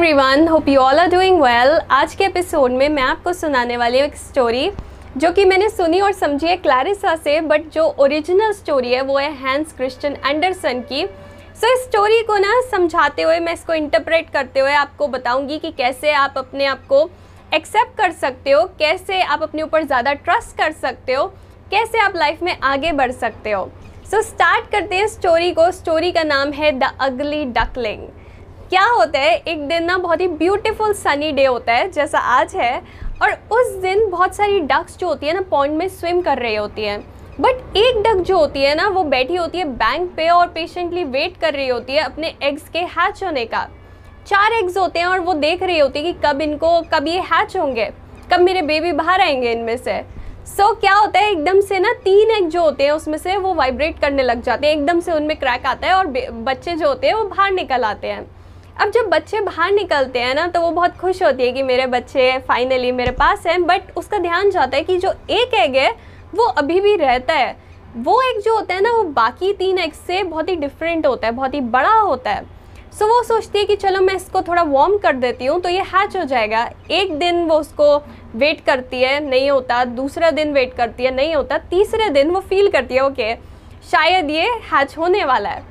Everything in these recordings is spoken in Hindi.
Everyone hope you all are doing well आज के एपिसोड में मैं आपको सुनाने वाली हूँ एक स्टोरी जो कि मैंने सुनी और समझी है क्लैरिसा से बट जो ओरिजिनल स्टोरी है वो है हैंस क्रिश्चियन एंडरसन की। सो so, इस स्टोरी को ना समझाते हुए मैं इसको इंटरप्रेट करते हुए आपको बताऊँगी कि कैसे आप अपने आप को एक्सेप्ट कर सकते हो कैसे आप अपने ऊपर ज़्यादा ट्रस्ट कर सकते हो कैसे आप लाइफ में आगे बढ़ सकते हो। सो so, स्टार्ट करते हैं स्टोरी को। स्टोरी का नाम है द अगली डकलिंग क्या होता है एक दिन ना बहुत ही ब्यूटीफुल सनी डे होता है जैसा आज है और उस दिन बहुत सारी डक्स जो होती है ना पॉइंट में स्विम कर रही होती हैं। बट एक डक जो होती है ना वो बैठी होती है बैंक पे और पेशेंटली वेट कर रही होती है अपने एग्स के हैच होने का। चार एग्स होते हैं और वो देख रही होती है कि कब इनको कब ये हैच होंगे कब मेरे बेबी बाहर आएँगे इनमें से। सो so, क्या होता है एकदम से ना तीन एग जो होते हैं उसमें से वो वाइब्रेट करने लग जाते हैं एकदम से उनमें क्रैक आता है और बच्चे जो होते हैं वो बाहर निकल आते हैं। अब जब बच्चे बाहर निकलते हैं ना तो वो बहुत खुश होती है कि मेरे बच्चे फाइनली मेरे पास हैं बट उसका ध्यान जाता है कि जो एक एग है वो अभी भी रहता है। वो एग जो होता है ना वो बाकी तीन एग से बहुत ही डिफरेंट होता है बहुत ही बड़ा होता है। सो so, वो सोचती है कि चलो मैं इसको थोड़ा वार्म कर देती हूँ तो ये हैच हो जाएगा। एक दिन वो उसको वेट करती है नहीं होता। दूसरा दिन वेट करती है नहीं होता। तीसरे दिन वो फील करती है ओके okay, शायद ये हैच होने वाला है।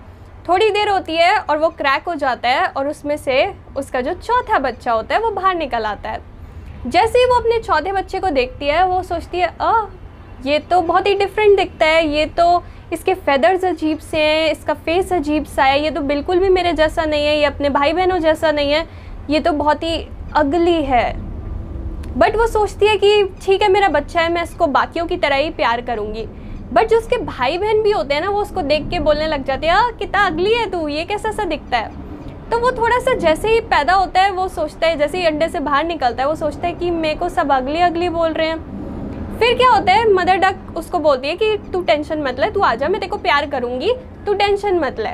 थोड़ी देर होती है और वो क्रैक हो जाता है और उसमें से उसका जो चौथा बच्चा होता है वो बाहर निकल आता है। जैसे ही वो अपने चौथे बच्चे को देखती है, वो सोचती है, अ, ये तो बहुत ही डिफरेंट दिखता है, ये तो इसके फेदर्स अजीब से हैं, इसका फेस अजीब सा है, ये तो बिल्कुल भी मेरे जैसा नहीं है, ये अपने भाई बहनों जैसा नहीं है, ये तो बहुत ही अगली है। बट वो सोचती है कि ठीक है, मेरा बच्चा है, मैं इसको बाकियों की तरह ही प्यार करूँगी। बट जो उसके भाई बहन भी होते हैं ना, वो उसको देख के बोलने लग जाते हैं कितना अगली है तू? ये कैसा सा दिखता है? तो वो थोड़ा सा जैसे ही पैदा होता है, वो सोचता है, जैसे ही अंडे से बाहर निकलता है, वो सोचता है कि मेरे को सब अगली अगली बोल रहे हैं। फिर क्या होता है, मदर डक उसको बोलती है कि, तू टेंशन मत ले, तू आ जा, मैं तेरे को प्यार करूँगी, तू टेंशन मत ले।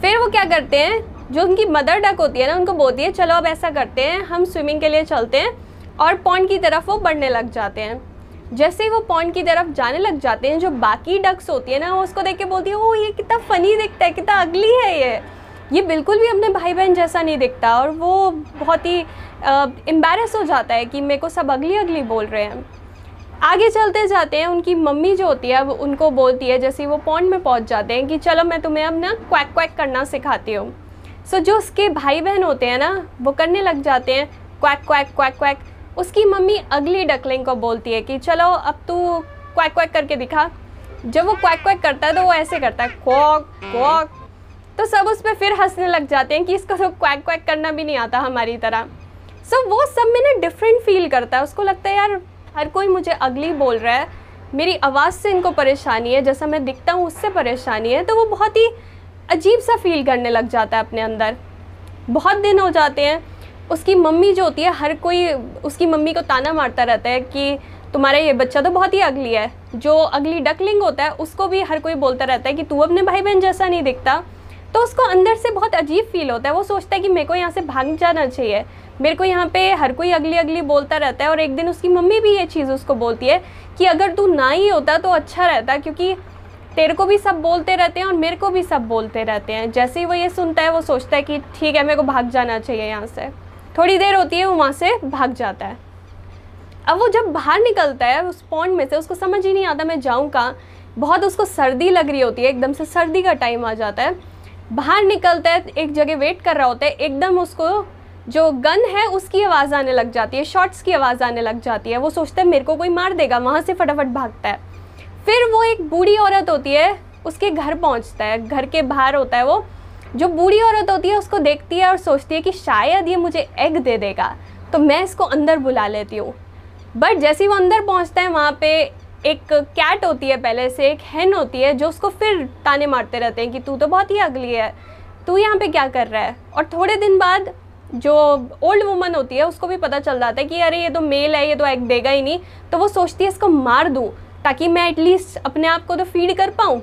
फिर वो क्या करते हैं, जो उनकी मदर डक होती है ना, उनको बोलती है, चलो अब ऐसा करते हैं, हम स्विमिंग के लिए चलते हैं और पॉन्ड की तरफ़ वो बढ़ने लग जाते हैं। जैसे ही वो पॉइंट की तरफ़ जाने लग जाते हैं, जो बाकी डक्स होती है ना, वो उसको देख के बोलती है ओ ये कितना फ़नी दिखता है, कितना अगली है ये। ये बिल्कुल भी अपने भाई बहन जैसा नहीं दिखता और वो बहुत ही एम्बेरस हो जाता है कि मेरे को सब अगली अगली बोल रहे हैं। आगे चलते जाते हैं, उनकी मम्मी जो होती है वो उनको बोलती है, जैसे वो पॉन्ड में पहुँच जाते हैं कि चलो, मैं तुम्हें अब ना क्वैक क्वैक करना सिखाती हूँ। सो जो उसके भाई बहन होते हैं ना, वो करने लग जाते हैं क्वैक क्वैक क्वैक क्वैक उसकी मम्मी अगली डकलिंग को बोलती है कि चलो अब तू क्वैक क्वैक करके दिखा। जब वो क्वैक क्वैक करता है तो वो ऐसे करता है क्वॉक क्वॉक तो सब उस पर फिर हंसने लग जाते हैं कि इसको तो क्वैक क्वैक करना भी नहीं आता हमारी तरह। सो so, वो सब में ना डिफरेंट फील करता है। उसको लगता है यार हर कोई मुझे अगली बोल रहा है। मेरी आवाज़ से इनको परेशानी है। जैसा मैं दिखता हूँ उससे परेशानी है। तो वो बहुत ही अजीब सा फील करने लग जाता है अपने अंदर। बहुत दिन हो जाते हैं। उसकी मम्मी जो होती है, हर कोई उसकी मम्मी को ताना मारता रहता है कि तुम्हारा ये बच्चा तो बहुत ही अगली है। जो अगली डकलिंग होता है, उसको भी हर कोई बोलता रहता है कि तू अपने भाई बहन जैसा नहीं दिखता। तो उसको अंदर से बहुत अजीब फील होता है। वो सोचता है कि मेरे को यहाँ से भाग जाना चाहिए। मेरे को यहाँ पे हर कोई अगली अगली बोलता रहता है और एक दिन उसकी मम्मी भी ये चीज़ उसको बोलती है कि अगर तू ना ही होता तो अच्छा रहता क्योंकि तेरे को भी सब बोलते रहते हैं और मेरे को भी सब बोलते रहते हैं। जैसे ही वो ये सुनता है, वो सोचता है कि ठीक है, मेरे को भाग जाना चाहिए यहाँ से। थोड़ी देर होती है, वो वहाँ से भाग जाता है। अब वो जब बाहर निकलता है, उस पॉन्ड में से, उसको समझ ही नहीं आता मैं जाऊँ कहाँ। बहुत उसको सर्दी लग रही होती है, एकदम से सर्दी का टाइम आ जाता है। बाहर निकलता है, एक जगह वेट कर रहा होता है, एकदम उसको जो गन है, उसकी आवाज़ आने लग जाती है शॉट्स की आवाज़ आने लग जाती है। वो सोचता है, मेरे को कोई मार देगा, वहाँ से फटाफट भागता है। फिर वो एक बूढ़ी औरत होती है, उसके घर पहुँचता है, घर के बाहर होता है वो। जो बूढ़ी औरत होती है, उसको देखती है और सोचती है कि शायद ये मुझे एग दे देगा। तो मैं इसको अंदर बुला लेती हूँ। बट जैसे ही वो अंदर पहुँचता है, वहाँ पे एक कैट होती है, पहले से एक हैन होती है, जो उसको फिर ताने मारते रहते हैं कि तू तो बहुत ही अगली है। तू यहाँ पे क्या कर रहा है? और थोड़े दिन बाद जो ओल्ड वुमन होती है, उसको भी पता चल जाता है कि अरे, ये तो मेल है, ये तो एग देगा ही नहीं। तो वो सोचती है, इसको मार दूँ, ताकि मैं एटलीस्ट अपने आप को तो फ़ीड कर पाऊँ?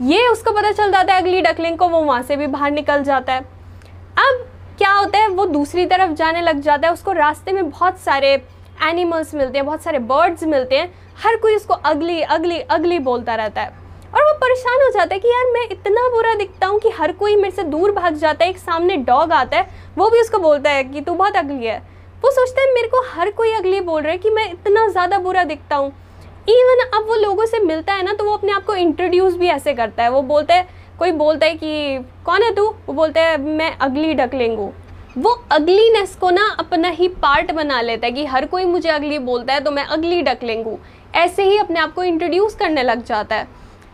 ये उसको पता चल जाता है अगली डकलिंग को, वो वहाँ से भी बाहर निकल जाता है। अब क्या होता है, वो दूसरी तरफ़ जाने लग जाता है, उसको रास्ते में बहुत सारे एनिमल्स मिलते हैं, बहुत सारे बर्ड्स मिलते हैं, हर कोई उसको अगली अगली अगली बोलता रहता है। और वो परेशान हो जाता है कि यार मैं इतना बुरा दिखता हूँ कि हर कोई मेरे से दूर भाग जाता है, एक सामने डॉग आता है, वो भी उसको बोलता है कि तू बहुत अगली है। वो सोचता है मेरे को हर कोई अगली बोल रहा है कि मैं इतना ज़्यादा बुरा दिखता हूँ। इवन अब वो लोगों से मिलता है ना तो वो अपने आप को इंट्रोड्यूस भी ऐसे करता है। वो बोलता है, कोई बोलता है कि, कौन है तू? वो बोलता है, मैं अगली डकलिंग। हूँ वो अगलीनेस को ना अपना ही पार्ट बना लेता है कि हर कोई मुझे अगली बोलता है तो मैं अगली डकलिंग। हूँ ऐसे ही अपने आप को इंट्रोड्यूस करने लग जाता है।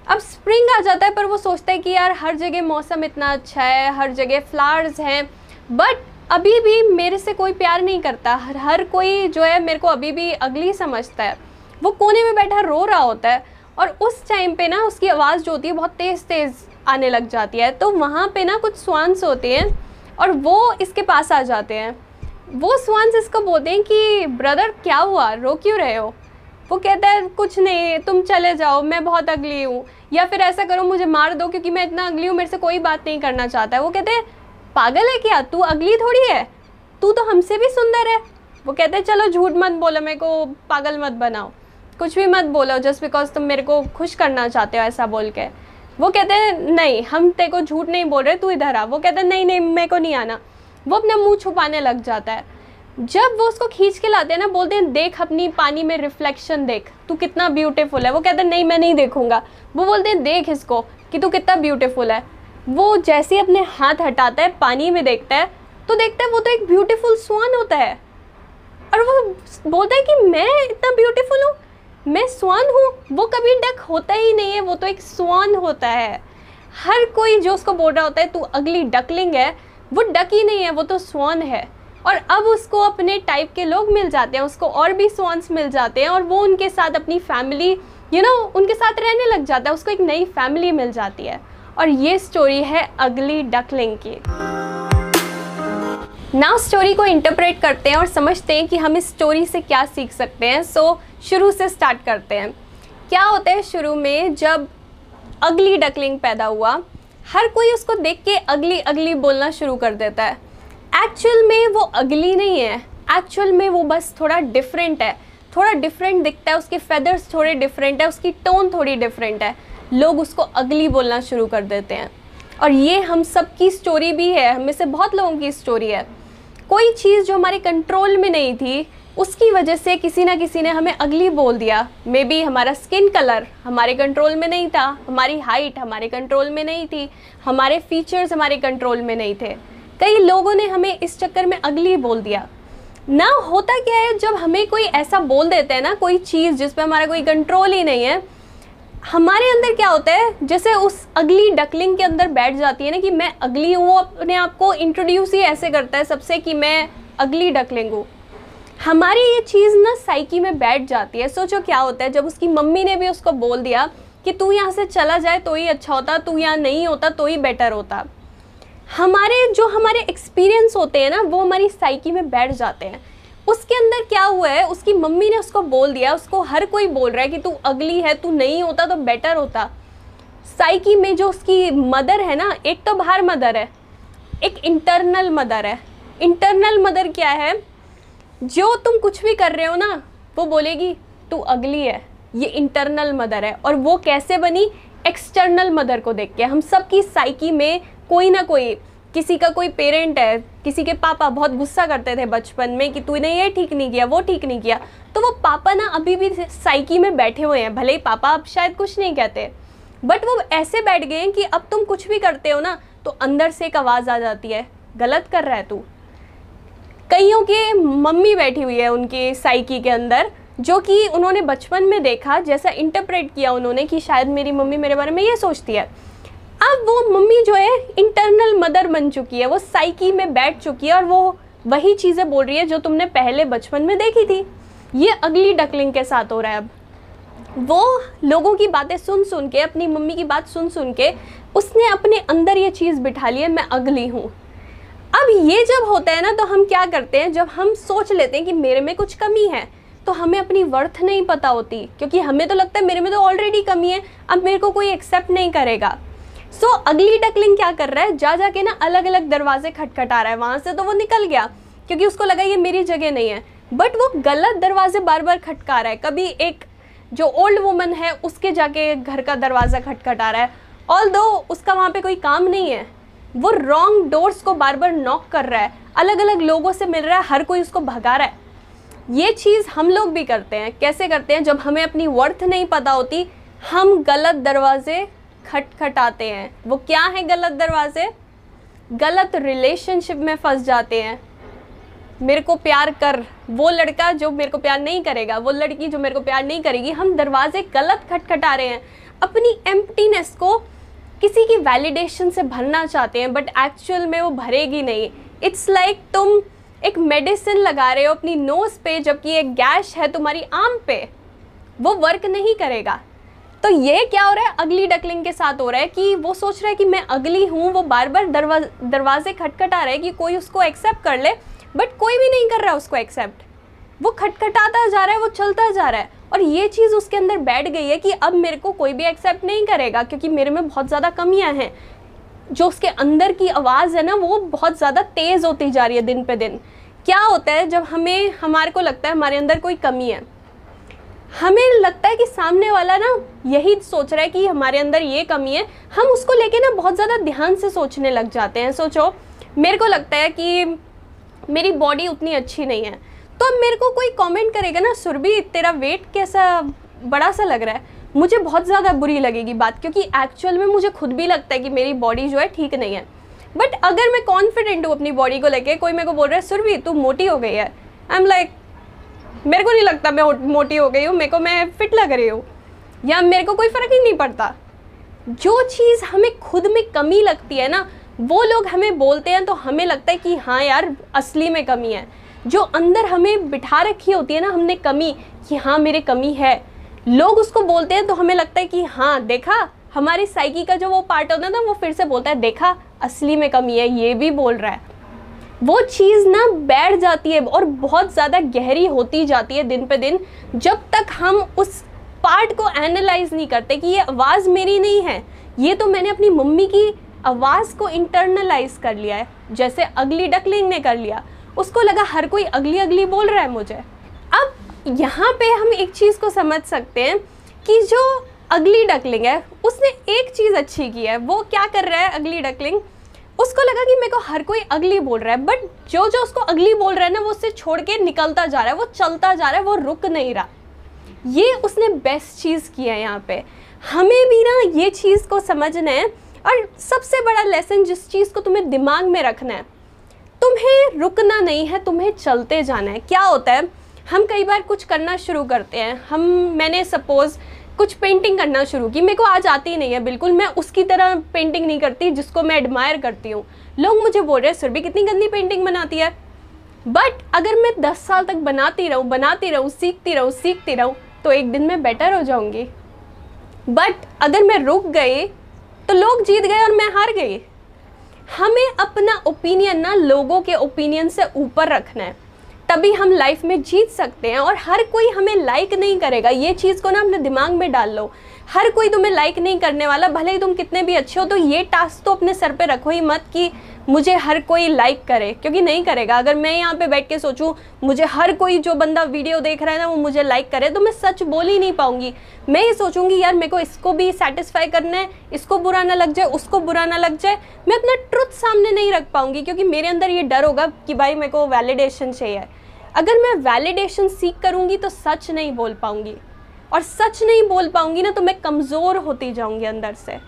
अब स्प्रिंग आ जाता है, पर वो सोचता है कि यार, हर जगह मौसम इतना अच्छा है, हर जगह फ्लावर्स हैं। बट अभी भी मेरे से कोई प्यार नहीं करता। हर कोई जो है, मेरे को अभी भी अगली समझता है। वो कोने में बैठा रो रहा होता है और उस टाइम पे ना उसकी आवाज़ जो होती है बहुत तेज़ तेज़ आने लग जाती है। तो वहाँ पे ना कुछ स्वान्स होते हैं और वो इसके पास आ जाते हैं। वो स्वान्स इसको बोलते हैं कि ब्रदर क्या हुआ? रो क्यों रहे हो? वो कहता है, कुछ नहीं, तुम चले जाओ, मैं बहुत अगली हूँ। या फिर ऐसा करो, मुझे मार दो, क्योंकि मैं इतना अगली हूँ, मेरे से कोई बात नहीं करना चाहता है। वो कहते हैं, पागल है क्या? तू अगली थोड़ी है? तू तो हमसे भी सुंदर है। वो कहते हैं, चलो, झूठ मत बोलो, मेरे को पागल मत बनाओ। कुछ भी मत बोलो जस्ट बिकॉज़ तुम मेरे को खुश करना चाहते हो ऐसा बोल के। वो कहते हैं, नहीं, हम तेरे को झूठ नहीं बोल रहे, तू इधर आ। वो कहते हैं, नहीं नहीं, मेरे को नहीं आना। वो अपना मुँह छुपाने लग जाता है। जब वो उसको खींच के लाते हैं ना, बोलते हैं, देख अपनी पानी में रिफ्लेक्शन देख, तू कितना ब्यूटीफुल है। वो कहते हैं, नहीं, मैं नहीं देखूँगा। वो बोलते हैं, देख इसको कि तू कितना ब्यूटीफुल है। वो जैसे ही अपने हाथ हटाता है, पानी में देखता है तो देखता है वो तो एक ब्यूटीफुल स्वान होता है। और वो बोलता है कि, मैं इतना ब्यूटीफुल हूँ? मैं स्वान हूँ वो कभी डक होता ही नहीं है वो तो एक स्वान होता है। हर कोई जो उसको बोल रहा होता है तू अगली डकलिंग है वो डक ही नहीं है वो तो स्वान है। और अब उसको अपने टाइप के लोग मिल जाते हैं उसको और भी स्वान्स मिल जाते हैं और वो उनके साथ अपनी फैमिली यू नो उनके साथ रहने लग जाता है उसको एक नई फैमिली मिल जाती है। और ये स्टोरी है अगली डकलिंग की। नाउ स्टोरी को इंटरप्रेट करते हैं और समझते हैं कि हम इस स्टोरी से क्या सीख सकते हैं। सो so, शुरू से स्टार्ट करते हैं। क्या होता है शुरू में? जब अगली डकलिंग पैदा हुआ, हर कोई उसको देख के अगली अगली बोलना शुरू कर देता है। एक्चुअल में वो अगली नहीं है। एक्चुअल में वो बस थोड़ा डिफरेंट है। थोड़ा डिफरेंट दिखता है, उसके फेदर्स थोड़े डिफरेंट है, उसकी टोन थोड़ी डिफरेंट है। लोग उसको अगली बोलना शुरू कर देते हैं। और ये हम सब की स्टोरी भी है। हमें से बहुत लोगों की स्टोरी है। कोई चीज़ जो हमारे कंट्रोल में नहीं थी उसकी वजह से किसी ना किसी ने हमें अगली बोल दिया। मे बी हमारा स्किन कलर हमारे कंट्रोल में नहीं था, हमारी हाइट हमारे कंट्रोल में नहीं थी, हमारे फीचर्स हमारे कंट्रोल में नहीं थे। कई लोगों ने हमें इस चक्कर में अगली बोल दिया। ना होता क्या है, जब हमें कोई ऐसा बोल देते हैं ना, कोई चीज़ जिस पर हमारा कोई कंट्रोल ही नहीं है, हमारे अंदर क्या होता है, जैसे उस अगली डकलिंग के अंदर बैठ जाती है ना कि मैं अगली हूँ, अपने आप को इंट्रोड्यूस ही ऐसे करता है सबसे कि मैं अगली डकलिंग हूँ। हमारी ये चीज़ ना साइकी में बैठ जाती है। सोचो क्या होता है, जब उसकी मम्मी ने भी उसको बोल दिया कि तू यहाँ से चला जाए तो ही अच्छा होता, तू यहाँ नहीं होता तो ही बेटर होता। हमारे, जो हमारे एक्सपीरियंस होते हैं ना, वो हमारी साइकी में बैठ जाते हैं। उसके अंदर क्या हुआ है, उसकी मम्मी ने उसको बोल दिया, उसको हर कोई बोल रहा है कि तू अगली है, तू नहीं होता तो बेटर होता। साइकी में जो उसकी मदर है ना, एक तो बाहर मदर है, एक इंटरनल मदर है। इंटरनल मदर क्या है? जो तुम कुछ भी कर रहे हो ना, वो बोलेगी, तू अगली है, ये इंटरनल मदर है। और वो कैसे बनी? एक्सटर्नल मदर को देख के। हम सब की साइकी में कोई ना कोई, किसी का कोई पेरेंट है, किसी के पापा बहुत गुस्सा करते थे बचपन में कि तूने ये ठीक नहीं किया, वो ठीक नहीं किया। तो वो पापा ना अभी भी साइकी में बैठे हुए हैं। भले ही पापा अब शायद कुछ नहीं कहते बट वो ऐसे बैठ गए हैं कि अब तुम कुछ भी करते हो ना तो अंदर से एक आवाज़ आ जाती है, गलत कर रहा है तू। कईयों के मम्मी बैठी हुई है उनकी साइकी के अंदर, जो कि उन्होंने बचपन में देखा, जैसा इंटरप्रेट किया उन्होंने कि शायद मेरी मम्मी मेरे बारे में ये सोचती है। अब वो मम्मी जो है इंटरनल मदर बन चुकी है, वो साइकी में बैठ चुकी है और वो वही चीज़ें बोल रही है जो तुमने पहले बचपन में देखी थी। ये अगली डकलिंग के साथ हो रहा है अब। वो लोगों की बातें सुन सुन के, अपनी मम्मी की बात सुन सुन के, उसने अपने अंदर ये चीज़ बिठा ली है, मैं अगली हूँ। अब ये जब होता है ना तो हम क्या करते हैं जब हम सोच लेते हैं कि मेरे में कुछ कमी है तो हमें अपनी वर्थ नहीं पता होती क्योंकि हमें तो लगता है मेरे में तो ऑलरेडी कमी है अब मेरे को कोई एक्सेप्ट नहीं करेगा। सो so, अगली डकलिंग क्या कर रहा है जा जाके ना अलग अलग दरवाजे खटखटा रहा है वहाँ से तो वो निकल गया क्योंकि उसको लगा ये मेरी जगह नहीं है। बट वो गलत दरवाजे बार बार खटका रहा है कभी एक जो ओल्ड वुमन है उसके जाके घर का दरवाज़ा खटखटा रहा है ऑल उसका वहाँ पे कोई काम नहीं है। वो रॉन्ग डोर्स को बार बार नॉक कर रहा है। अलग अलग लोगों से मिल रहा है, हर कोई उसको भगा रहा है। ये चीज़ हम लोग भी करते हैं। कैसे करते हैं? जब हमें अपनी वर्थ नहीं पता होती, हम गलत दरवाजे खटखटाते हैं। वो क्या है गलत दरवाजे? गलत रिलेशनशिप में फंस जाते हैं। मेरे को प्यार कर वो लड़का जो मेरे को प्यार नहीं करेगा, वो लड़की जो मेरे को प्यार नहीं करेगी, हम दरवाजे गलत खटखटा रहे हैं। अपनी एम्प्टीनेस को किसी की वैलिडेशन से भरना चाहते हैं बट एक्चुअल में वो भरेगी नहीं। इट्स लाइक like तुम एक मेडिसिन लगा रहे हो अपनी नोज़ पे, जबकि एक गैश है तुम्हारी आम पे। वो वर्क नहीं करेगा। तो ये क्या हो रहा है? अगली डकलिंग के साथ हो रहा है कि वो सोच रहा है कि मैं अगली हूँ, वो बार बार दरवा, दरवाजे खटखटा रहे हैं कि कोई उसको एक्सेप्ट कर ले बट कोई भी नहीं कर रहा उसको एक्सेप्ट वो खटखटाता जा रहा है, वो चलता जा रहा है। और ये चीज़ उसके अंदर बैठ गई है कि अब मेरे को कोई भी एक्सेप्ट नहीं करेगा, क्योंकि मेरे में बहुत ज़्यादा कमियाँ हैं। जो उसके अंदर की आवाज़ है ना, वो बहुत ज़्यादा तेज़ होती जा रही है दिन पे दिन। क्या होता है, जब हमें, हमारे को लगता है हमारे अंदर कोई कमी है, हमें लगता है कि सामने वाला ना यही सोच रहा है कि हमारे अंदर ये कमी है, हम उसको लेके ना बहुत ज़्यादा ध्यान से सोचने लग जाते हैं। सोचो, मेरे को लगता है कि मेरी बॉडी उतनी अच्छी नहीं है। तो अब मेरे को कोई कमेंट करेगा ना, सुरभि, तेरा वेट कैसा बड़ा सा लग रहा है? मुझे बहुत ज़्यादा बुरी लगेगी बात, क्योंकि एक्चुअल में मुझे खुद भी लगता है कि मेरी बॉडी जो है ठीक नहीं है। बट अगर मैं कॉन्फिडेंट हूँ अपनी बॉडी को लेके, कोई मेरे को बोल रहा है, सुरभि, तू मोटी हो गई है। आई एम लाइक मेरे को नहीं लगता मैं मोटी हो गई हूँ, मेरे को मैं फिट लग रही हूँ। या मेरे को कोई फ़र्क ही नहीं पड़ता। जो चीज़ हमें खुद में कमी लगती है ना, वो लोग हमें बोलते हैं तो हमें लगता है कि हाँ यार, असली में कमी है। जो अंदर हमें बिठा रखी होती है ना, हमने कमी कि हाँ मेरे कमी है। लोग उसको बोलते हैं तो हमें लगता है कि हाँ देखा, हमारी साइकी का जो वो पार्ट होता है ना, वो फिर से बोलता है, देखा, असली में कमी है, ये भी बोल रहा है। वो चीज़ ना बैठ जाती है और बहुत ज़्यादा गहरी होती जाती है दिन पे दिन, जब तक हम उस पार्ट को एनालाइज नहीं करते कि ये आवाज़ मेरी नहीं है। ये तो मैंने अपनी मम्मी की आवाज़ को इंटरनलाइज कर लिया है, जैसे अगली डकलिंग ने कर लिया। उसको लगा हर कोई अगली अगली बोल रहा है मुझे। अब यहाँ पे हम एक चीज़ को समझ सकते हैं कि जो अगली डकलिंग है, उसने एक चीज़ अच्छी की है, वो क्या कर रहा है अगली डकलिंग? उसको लगा कि मेरे को हर कोई अगली बोल रहा है बट जो जो उसको अगली बोल रहा है ना, वो उससे छोड़ के निकलता जा रहा है, वो चलता जा रहा है, वो रुक नहीं रहा। ये उसने बेस्ट चीज़ किया है यहाँ पे। हमें भी ना ये चीज़ को समझना है, और सबसे बड़ा लेसन जिस चीज़ को तुम्हें दिमाग में रखना है तुम्हें रुकना नहीं है, तुम्हें चलते जाना है। क्या होता है, हम कई बार कुछ करना शुरू करते हैं। हम, मैंने सपोज़ कुछ पेंटिंग करना शुरू की। मेरे को आज आती ही नहीं है, बिल्कुल मैं उसकी तरह पेंटिंग नहीं करती, जिसको मैं एडमायर करती हूँ। लोग मुझे बोल रहे हैं सुरभि कितनी गंदी पेंटिंग बनाती है? बट अगर मैं दस साल तक बनाती रहूँ बनाती रहूँ, सीखती रहूँ सीखती रहूँ तो एक दिन मैं बेटर हो जाऊँगी। बट अगर मैं रुक गई तो लोग जीत गए और मैं हार गई। हमें अपना ओपिनियन ना लोगों के ओपिनियन से ऊपर रखना है। तभी हम लाइफ में जीत सकते हैं और हर कोई हमें लाइक नहीं करेगा। ये चीज़ को ना अपने दिमाग में डाल लो। हर कोई तुम्हें लाइक नहीं करने वाला, भले ही तुम कितने भी अच्छे हो तो ये टास्क तो अपने सर पे रखो ही मत कि मुझे हर कोई लाइक करे, क्योंकि नहीं करेगा। अगर मैं यहाँ पे बैठ के सोचूं, मुझे हर कोई जो बंदा वीडियो देख रहा है ना, वो मुझे लाइक करे तो मैं सच बोल ही नहीं पाऊँगी। मैं ये सोचूँगी, यार, मेरे को इसको भी सेटिस्फाई करना है, इसको बुरा ना लग जाए, उसको बुरा ना लग जाए। मैं अपना ट्रुथ सामने नहीं रख पाऊँगी, क्योंकि मेरे अंदर ये डर होगा कि भाई मेरे को वैलिडेशन चाहिए। अगर मैं वैलिडेशन सीख करूँगी तो सच नहीं बोल पाऊँगी। और सच नहीं बोल पाऊँगी ना तो मैं कमज़ोर होती जाऊँगी अंदर से।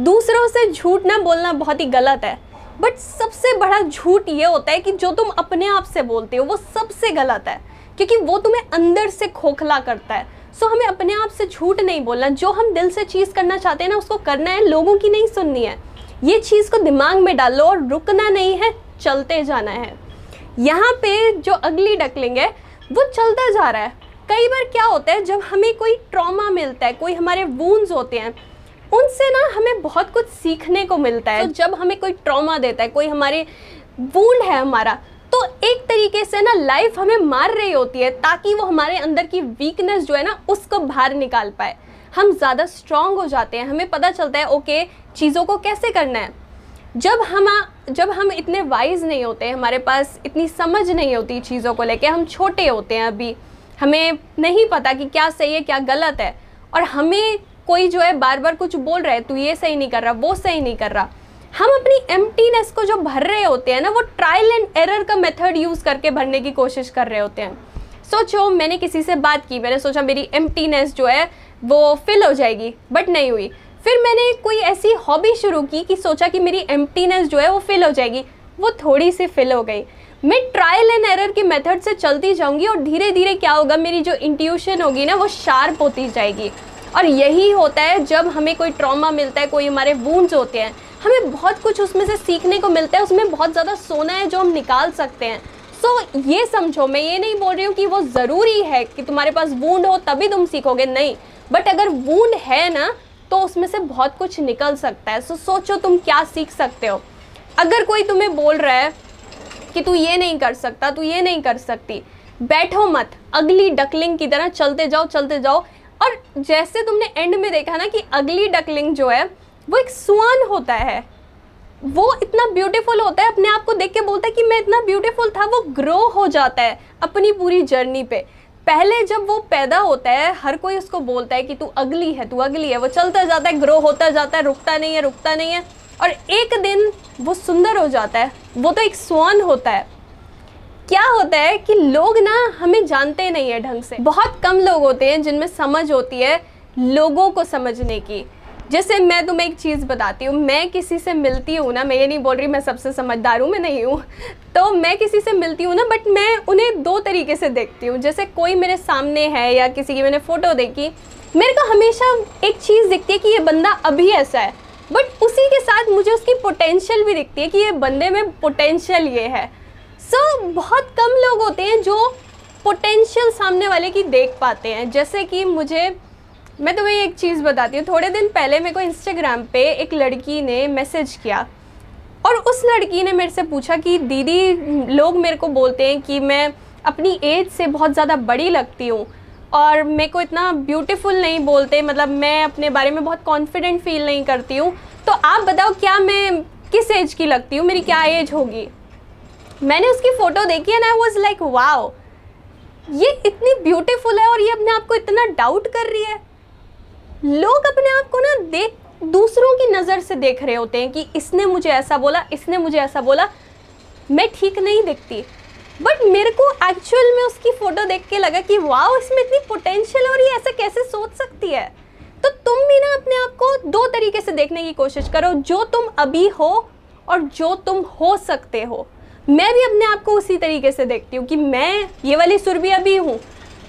दूसरों से झूठ ना बोलना बहुत ही गलत है बट सबसे बड़ा झूठ ये होता है कि जो तुम अपने आप से बोलते हो, वो सबसे गलत है, क्योंकि वो तुम्हें अंदर से खोखला करता है। सो हमें अपने आप से झूठ नहीं बोलना, जो हम दिल से चीज़ करना चाहते हैं ना, उसको करना है, लोगों की नहीं सुननी है। ये चीज़ को दिमाग में डालो और रुकना नहीं है, चलते जाना है। यहाँ पे जो अगली डकलिंग है, वो चलता जा रहा है। कई बार क्या होता है, जब हमें कोई ट्रॉमा मिलता है, कोई हमारे वूंस होते हैं, उनसे ना हमें बहुत कुछ सीखने को मिलता है। तो जब हमें कोई ट्रॉमा देता है, कोई हमारे वूंड है हमारा तो एक तरीके से ना लाइफ हमें मार रही होती है, ताकि वो हमारे अंदर की वीकनेस जो है ना, उसको बाहर निकाल पाए। हम ज़्यादा स्ट्रांग हो जाते हैं, हमें पता चलता है ओके चीज़ों को कैसे करना है। जब हम जब हम इतने वाइज नहीं होते, हमारे पास इतनी समझ नहीं होती चीज़ों को लेके, हम छोटे होते हैं अभी हमें नहीं पता कि क्या सही है, क्या गलत है। और हमें कोई जो है बार बार कुछ बोल रहा है, तू ये सही नहीं कर रहा, वो सही नहीं कर रहा। हम अपनी एम्प्टीनेस को जो भर रहे होते हैं ना, वो ट्रायल एंड एरर का मेथड यूज़ करके भरने की कोशिश कर रहे होते हैं। सोचो, मैंने किसी से बात की, मैंने सोचा मेरी एम्प्टीनेस जो है, वो फिल हो जाएगी बट नहीं हुई। फिर मैंने कोई ऐसी हॉबी शुरू की कि सोचा कि मेरी एम्प्टीनेस जो है, वो फिल हो जाएगी, वो थोड़ी सी फिल हो गई। मैं ट्रायल एंड एरर के मेथड से चलती जाऊँगी और धीरे धीरे क्या होगा मेरी जो इंट्यूशन होगी ना वो शार्प होती जाएगी। और यही होता है जब हमें कोई ट्रॉमा मिलता है कोई हमारे वूंड्स होते हैं हमें बहुत कुछ उसमें से सीखने को मिलता है उसमें बहुत ज़्यादा सोना है जो हम निकाल सकते हैं। सो so, ये समझो मैं ये नहीं बोल रही हूँ कि वो ज़रूरी है कि तुम्हारे पास वूंड हो तभी तुम सीखोगे नहीं। बट अगर वूंड है ना तो उसमें से बहुत कुछ निकल सकता है। सो so, सोचो तुम क्या सीख सकते हो। अगर कोई तुम्हें बोल रहा है कि तू ये नहीं कर सकता, तू ये नहीं कर सकती। बैठो मत, अगली डकलिंग की तरह चलते जाओ चलते जाओ। और जैसे तुमने एंड में देखा ना कि अगली डकलिंग जो है, वो एक स्वान होता है। वो इतना ब्यूटीफुल होता है, अपने आप को देख के बोलता है कि मैं इतना ब्यूटीफुल था, वो ग्रो हो जाता है अपनी पूरी जर्नी पे। पहले जब वो पैदा होता है, हर कोई उसको बोलता है कि तू अगली है, तू अगली है, वो चलता जाता है ग्रो होता जाता है, रुकता नहीं है, रुकता नहीं है। और एक दिन वो सुंदर हो जाता है, वो तो एक स्वान होता है। क्या होता है कि लोग ना हमें जानते नहीं है ढंग से। बहुत कम लोग होते हैं जिनमें समझ होती है लोगों को समझने की। जैसे मैं तुम्हें एक चीज़ बताती हूँ, मैं किसी से मिलती हूँ ना, मैं ये नहीं बोल रही मैं सबसे समझदार हूँ, मैं नहीं हूँ। तो मैं किसी से मिलती हूँ ना बट मैं उन्हें दो तरीके से देखती हूँ। जैसे कोई मेरे सामने है या किसी की मैंने फ़ोटो देखी, मेरे को हमेशा एक चीज़ दिखती है कि ये बंदा अभी ऐसा है। बट उसी के साथ मुझे उसकी पोटेंशियल भी दिखती है कि ये बंदे में पोटेंशियल ये है। सो so, बहुत कम लोग होते हैं जो पोटेंशियल सामने वाले की देख पाते हैं। जैसे कि मुझे मैं तुम्हें एक चीज़ बताती हूँ। थोड़े दिन पहले मेरे को इंस्टाग्राम पे एक लड़की ने मैसेज किया। और उस लड़की ने मेरे से पूछा कि दीदी लोग मेरे को बोलते हैं कि मैं अपनी एज से बहुत ज़्यादा बड़ी लगती हूँ। और मेरे को इतना ब्यूटीफुल नहीं बोलते मतलब मैं अपने बारे में बहुत कॉन्फिडेंट फील नहीं करती हूँ। तो आप बताओ, क्या मैं किस एज की लगती हूँ? मेरी क्या एज होगी? मैंने उसकी फ़ोटो देखी है ना वॉज़ लाइक वाओ ये इतनी ब्यूटीफुल है और ये अपने आप को इतना डाउट कर रही है। लोग अपने आप को ना देख, दूसरों की नज़र से देख रहे होते हैं कि इसने मुझे ऐसा बोला, इसने मुझे ऐसा बोला। मैं ठीक नहीं दिखती। बट मेरे को एक्चुअल में उसकी फ़ोटो देख के लगा कि वाह इसमें इतनी पोटेंशियल और ये ऐसा कैसे सोच सकती है? तो तुम भी ना अपने आप को दो तरीके से देखने की कोशिश करो, जो तुम अभी हो और जो तुम हो सकते हो। मैं भी अपने आप को उसी तरीके से देखती हूँ कि मैं ये वाली सुर भी अभी हूँ।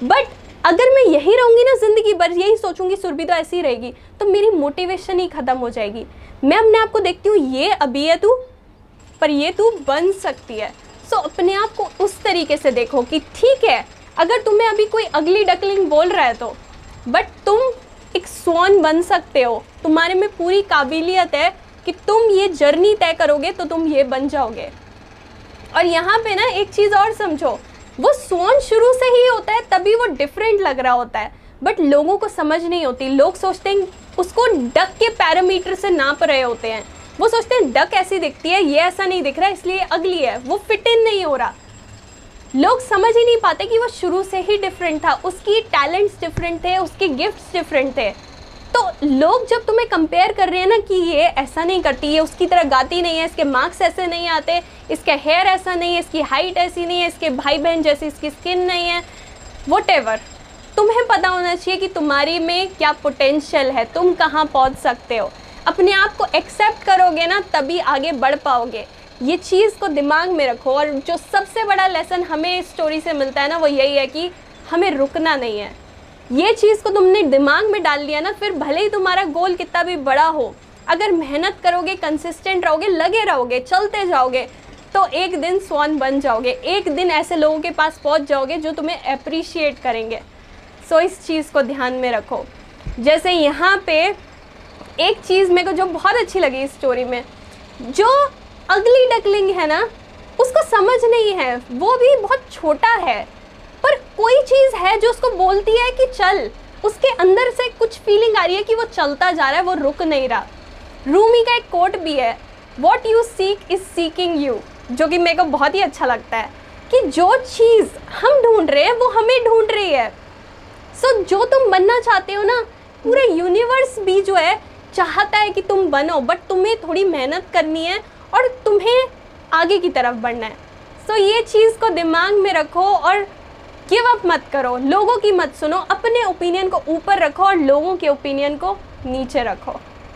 बट अगर मैं यही रहूँगी ना ज़िंदगी भर, यही सोचूँगी सुरभि तो ऐसी रहेगी तो मेरी मोटिवेशन ही ख़त्म हो जाएगी। मैं अपने आप को देखती हूँ, ये अभी है तू, पर ये तू बन सकती है। सो अपने आप को उस तरीके से देखो कि ठीक है, अगर तुम्हें अभी कोई अगली डकलिंग बोल रहा है तो बट तुम एक स्वॉन बन सकते हो। तुम्हारे में पूरी काबिलियत है कि तुम ये जर्नी तय करोगे तो तुम ये बन जाओगे। और यहाँ पे ना एक चीज़ और समझो, वो सोन शुरू से ही होता है, तभी वो डिफरेंट लग रहा होता है। बट लोगों को समझ नहीं होती। लोग सोचते हैं उसको डक के पैरामीटर से नाप रहे होते हैं। वो सोचते हैं, डक ऐसी दिखती है, ये ऐसा नहीं दिख रहा, इसलिए अगली है, वो फिट इन नहीं हो रहा. लोग समझ ही नहीं पाते कि वो शुरू से ही डिफरेंट था, उसकी टैलेंट्स डिफरेंट थे, उसके गिफ्ट्स डिफरेंट थे। तो लोग जब तुम्हें कंपेयर कर रहे हैं ना कि ये ऐसा नहीं करती ये उसकी तरह गाती नहीं है, इसके मार्क्स ऐसे नहीं आते, इसका हेयर ऐसा नहीं है, इसकी हाइट ऐसी नहीं है, इसके भाई बहन जैसी इसकी स्किन नहीं है वट तुम्हें पता होना चाहिए कि तुम्हारी में क्या पोटेंशियल है, तुम कहाँ पहुँच सकते हो। अपने आप को एक्सेप्ट करोगे ना तभी आगे बढ़ पाओगे। ये चीज़ को दिमाग में रखो और जो सबसे बड़ा लेसन हमें इस स्टोरी से मिलता है ना वो यही है कि हमें रुकना नहीं है। ये चीज़ को तुमने दिमाग में डाल लिया ना फिर भले ही तुम्हारा गोल कितना भी बड़ा हो अगर मेहनत करोगे कंसिस्टेंट रहोगे लगे रहोगे चलते जाओगे तो एक दिन स्वान बन जाओगे। एक दिन ऐसे लोगों के पास पहुँच जाओगे जो तुम्हें अप्रिशिएट करेंगे। सो so, इस चीज़ को ध्यान में रखो। जैसे यहाँ पे एक चीज़ मेरे को जो बहुत अच्छी लगी इस स्टोरी में जो अगली डकलिंग है ना उसको समझ नहीं है वो भी बहुत छोटा है पर कोई चीज़ है जो उसको बोलती है कि चल उसके अंदर से कुछ फीलिंग आ रही है कि वो चलता जा रहा है वो रुक नहीं रहा। रूमी का एक कोट भी है what you seek is seeking you जो कि मेरे को बहुत ही अच्छा लगता है कि जो चीज़ हम ढूंढ रहे हैं वो हमें ढूंढ रही है। सो so, जो तुम बनना चाहते हो ना पूरा यूनिवर्स भी जो है चाहता है कि तुम बनो बट तुम्हें थोड़ी मेहनत करनी है और तुम्हें आगे की तरफ़ बढ़ना है। सो so, ये चीज़ को दिमाग में रखो और गिव अप मत करो। लोगों की मत सुनो अपने ओपिनियन को ऊपर रखो और लोगों के ओपिनियन को नीचे रखो।